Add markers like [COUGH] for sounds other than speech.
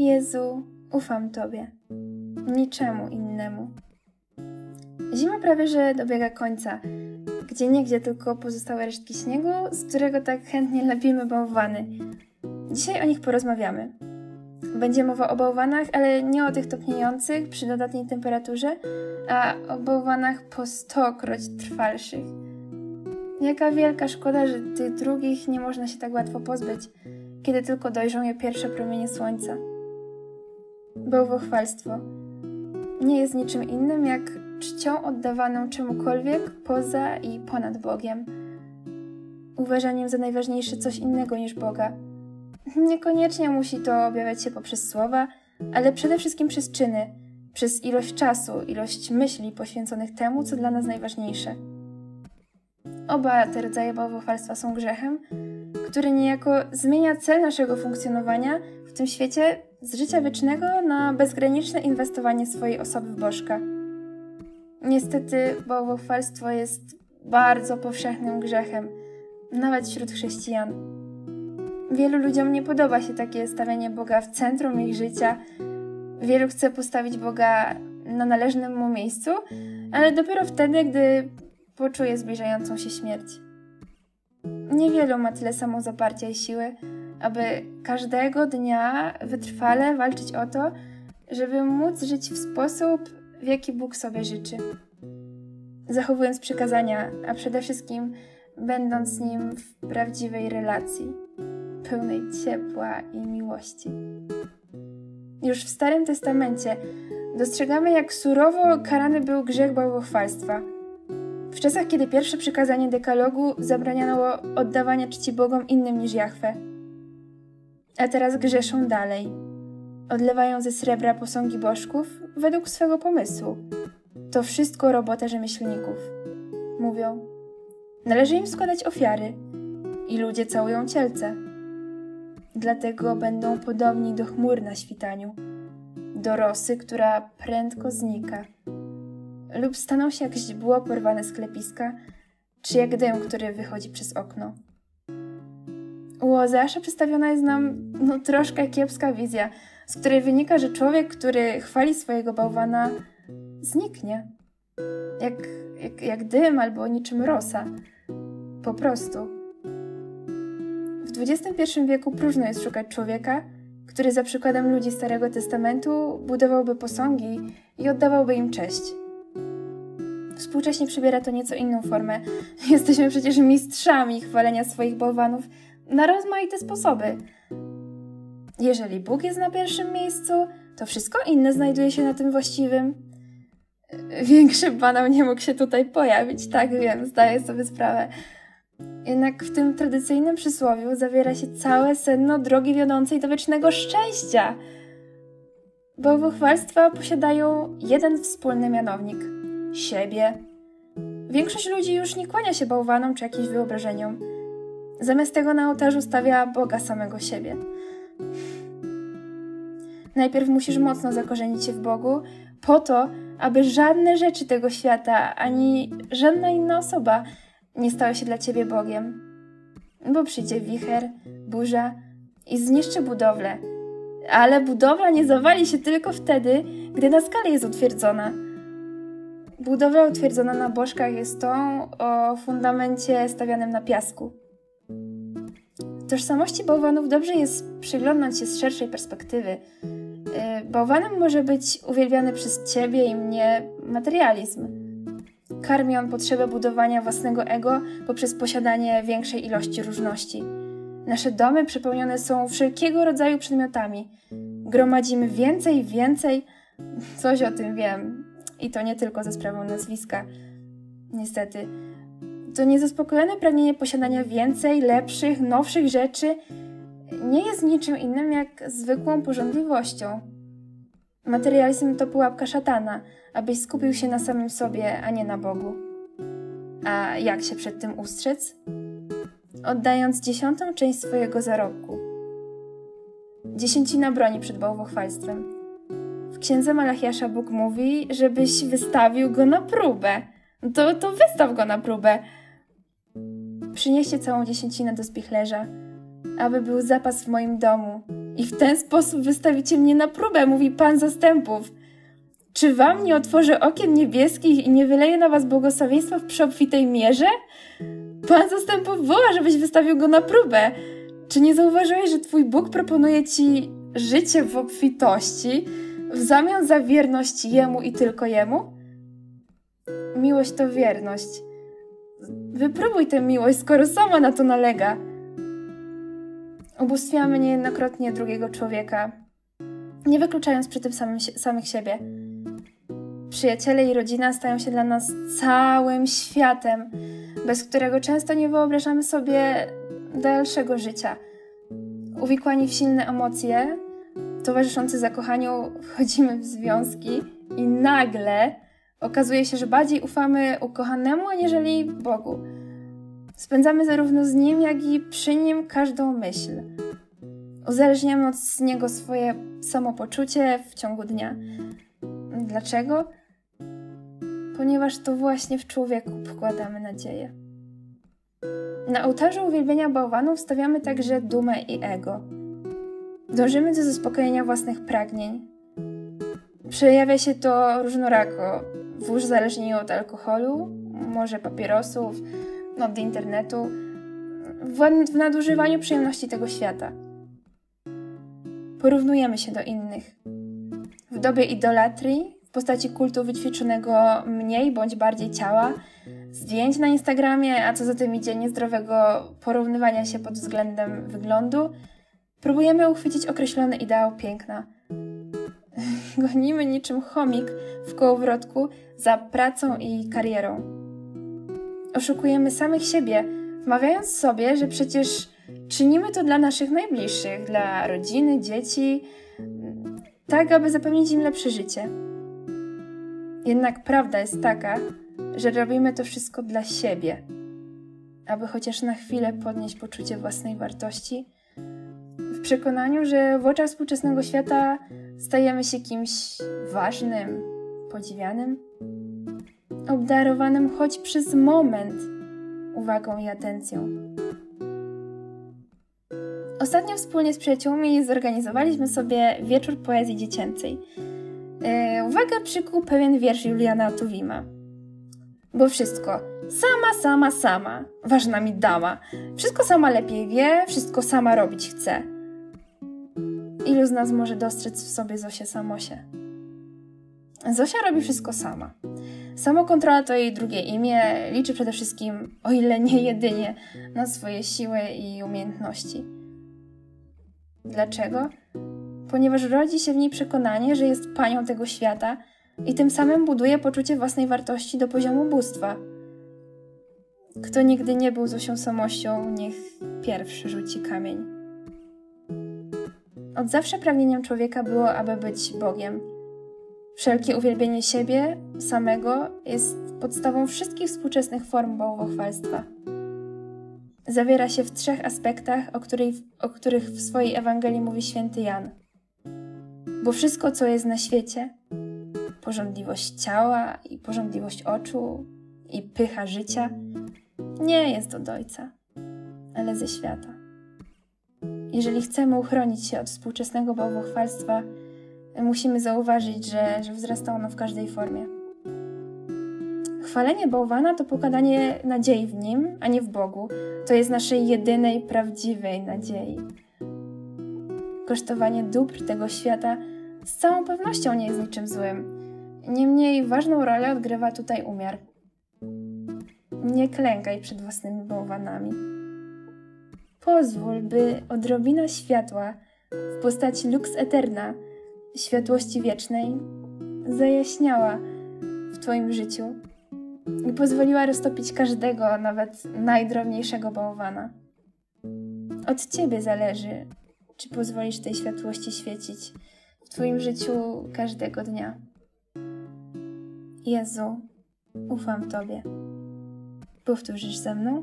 Jezu, ufam Tobie, niczemu innemu. Zima prawie że dobiega końca, gdzie niegdzie tylko pozostały resztki śniegu, z którego tak chętnie lepimy bałwany. Dzisiaj o nich porozmawiamy. Będzie mowa o bałwanach, ale nie o tych topniejących przy dodatniej temperaturze, a o bałwanach po stokroć trwalszych. Jaka wielka szkoda, że tych drugich nie można się tak łatwo pozbyć, kiedy tylko dojrzą je pierwsze promienie słońca. Bałwochwalstwo nie jest niczym innym jak czcią oddawaną czemukolwiek poza i ponad Bogiem. Uważaniem za najważniejsze coś innego niż Boga. Niekoniecznie musi to objawiać się poprzez słowa, ale przede wszystkim przez czyny, przez ilość czasu, ilość myśli poświęconych temu, co dla nas najważniejsze. Oba te rodzaje bałwochwalstwa są grzechem, który niejako zmienia cel naszego funkcjonowania w tym świecie z życia wiecznego na bezgraniczne inwestowanie swojej osoby w Bożka. Niestety bałwochwalstwo jest bardzo powszechnym grzechem, nawet wśród chrześcijan. Wielu ludziom nie podoba się takie stawianie Boga w centrum ich życia. Wielu chce postawić Boga na należnym mu miejscu, ale dopiero wtedy, gdy poczuje zbliżającą się śmierć. Niewielu ma tyle samozaparcia i siły, aby każdego dnia wytrwale walczyć o to, żeby móc żyć w sposób, w jaki Bóg sobie życzy. Zachowując przykazania, a przede wszystkim będąc z Nim w prawdziwej relacji, pełnej ciepła i miłości. Już w Starym Testamencie dostrzegamy, jak surowo karany był grzech bałwochwalstwa. W czasach, kiedy pierwsze przykazanie dekalogu zabraniano oddawania czci Bogom innym niż Jahwe. A teraz grzeszą dalej. Odlewają ze srebra posągi bożków według swego pomysłu. To wszystko robota rzemieślników. Mówią, należy im składać ofiary i ludzie całują cielce. Dlatego będą podobni do chmur na świtaniu, do rosy, która prędko znika, lub staną się jak źdźbło porwane z klepiska, czy jak dym, który wychodzi przez okno. U Ozeasza przedstawiona jest nam no, troszkę kiepska wizja, z której wynika, że człowiek, który chwali swojego bałwana, zniknie. Jak, jak, jak dym albo niczym rosa. Po prostu. W XXI wieku próżno jest szukać człowieka, który za przykładem ludzi Starego Testamentu budowałby posągi i oddawałby im cześć. Współcześnie przybiera to nieco inną formę. [LAUGHS] Jesteśmy przecież mistrzami chwalenia swoich bałwanów na rozmaite sposoby. Jeżeli Bóg jest na pierwszym miejscu, to wszystko inne znajduje się na tym właściwym. Większy banał nie mógł się tutaj pojawić, tak wiem, zdaję sobie sprawę. Jednak w tym tradycyjnym przysłowiu zawiera się całe sedno drogi wiodącej do wiecznego szczęścia. Bałwochwalstwa posiadają jeden wspólny mianownik siebie. Większość ludzi już nie kłania się bałwanom czy jakimś wyobrażeniom. Zamiast tego na ołtarzu stawia Boga samego siebie. Najpierw musisz mocno zakorzenić się w Bogu, po to, aby żadne rzeczy tego świata, ani żadna inna osoba nie stały się dla ciebie Bogiem. Bo przyjdzie wicher, burza i zniszczy budowlę. Ale budowla nie zawali się tylko wtedy, gdy na skale jest utwierdzona. Budowla utwierdzona na bożkach jest tą o fundamencie stawianym na piasku. Tożsamości bałwanów dobrze jest przyglądać się z szerszej perspektywy. Y, bałwanem może być uwielbiany przez ciebie i mnie materializm. Karmi on potrzebę budowania własnego ego poprzez posiadanie większej ilości różności. Nasze domy przepełnione są wszelkiego rodzaju przedmiotami. Gromadzimy więcej i więcej. Coś o tym wiem. I to nie tylko ze sprawą nazwiska. Niestety. To niezaspokojone pragnienie posiadania więcej, lepszych, nowszych rzeczy nie jest niczym innym jak zwykłą porządliwością. Materializm to pułapka szatana, abyś skupił się na samym sobie, a nie na Bogu. A jak się przed tym ustrzec? Oddając dziesiątą część swojego zarobku. Dziesięcina broni przed bałwochwalstwem. W księdze Malachiasza Bóg mówi, żebyś wystawił go na próbę. To, to wystaw go na próbę. Przynieście całą dziesięcinę do spichlerza, aby był zapas w moim domu i w ten sposób wystawicie mnie na próbę, mówi Pan zastępów. Czy wam nie otworzę okien niebieskich i nie wyleję na was błogosławieństwa w przeobfitej mierze? Pan zastępów woła, żebyś wystawił go na próbę. Czy nie zauważyłeś, że twój Bóg proponuje ci życie w obfitości w zamian za wierność Jemu i tylko Jemu? Miłość to wierność. Wypróbuj tę miłość, skoro sama na to nalega. Ubóstwiamy niejednokrotnie drugiego człowieka, nie wykluczając przy tym samym, samych siebie. Przyjaciele i rodzina stają się dla nas całym światem, bez którego często nie wyobrażamy sobie dalszego życia. Uwikłani w silne emocje, towarzyszące zakochaniu, wchodzimy w związki i nagle okazuje się, że bardziej ufamy ukochanemu aniżeli Bogu. Spędzamy zarówno z nim, jak i przy nim każdą myśl. Uzależniamy od niego swoje samopoczucie w ciągu dnia. Dlaczego? Ponieważ to właśnie w człowieku pokładamy nadzieję. Na ołtarzu uwielbienia bałwanów stawiamy także dumę i ego. Dążymy do zaspokojenia własnych pragnień. Przejawia się to różnorako w uzależnieniu od alkoholu, może papierosów, od internetu, w nadużywaniu przyjemności tego świata. Porównujemy się do innych. W dobie idolatrii, w postaci kultu wyćwiczonego mniej bądź bardziej ciała, zdjęć na Instagramie, a co za tym idzie niezdrowego porównywania się pod względem wyglądu, próbujemy uchwycić określony ideał piękna. [LAUGHS] Gonimy niczym chomik w kołowrotku za pracą i karierą oszukujemy samych siebie, wmawiając sobie, że przecież czynimy to dla naszych najbliższych, dla rodziny, dzieci, tak aby zapewnić im lepsze życie. Jednak prawda jest taka, że robimy to wszystko dla siebie, aby chociaż na chwilę podnieść poczucie własnej wartości, w przekonaniu, że w oczach współczesnego świata stajemy się kimś ważnym, podziwianym obdarowanym choć przez moment uwagą i atencją. Ostatnio wspólnie z przyjaciółmi zorganizowaliśmy sobie wieczór poezji dziecięcej. Yy, uwaga przykuł pewien wiersz Juliana Tuwima. Bo wszystko, sama, sama, sama, ważna mi dama. Wszystko sama lepiej wie, wszystko sama robić chce. Ilu z nas może dostrzec w sobie Zosię Samosie? Zosia robi wszystko sama. Samokontrola to jej drugie imię, liczy przede wszystkim, o ile nie jedynie, na swoje siły i umiejętności. Dlaczego? Ponieważ rodzi się w niej przekonanie, że jest panią tego świata i tym samym buduje poczucie własnej wartości do poziomu bóstwa. Kto nigdy nie był Zosią Samością, niech pierwszy rzuci kamień. Od zawsze pragnieniem człowieka było, aby być Bogiem – Wszelkie uwielbienie siebie samego jest podstawą wszystkich współczesnych form bałwochwalstwa. Zawiera się w trzech aspektach, o, której, o których w swojej Ewangelii mówi święty Jan. Bo wszystko, co jest na świecie, porządliwość ciała i porządliwość oczu i pycha życia, nie jest od Ojca, ale ze świata. Jeżeli chcemy uchronić się od współczesnego bałwochwalstwa, musimy zauważyć, że, że wzrasta ono w każdej formie. Chwalenie bałwana to pokadanie nadziei w nim, a nie w Bogu. To jest naszej jedynej, prawdziwej nadziei. Kosztowanie dóbr tego świata z całą pewnością nie jest niczym złym. Niemniej ważną rolę odgrywa tutaj umiar. Nie klękaj przed własnymi bałwanami. Pozwól, by odrobina światła w postaci lux eterna światłości wiecznej zajaśniała w Twoim życiu i pozwoliła roztopić każdego, nawet najdrobniejszego bałwana. Od Ciebie zależy, czy pozwolisz tej światłości świecić w Twoim życiu każdego dnia. Jezu, ufam Tobie. Powtórzysz ze mną?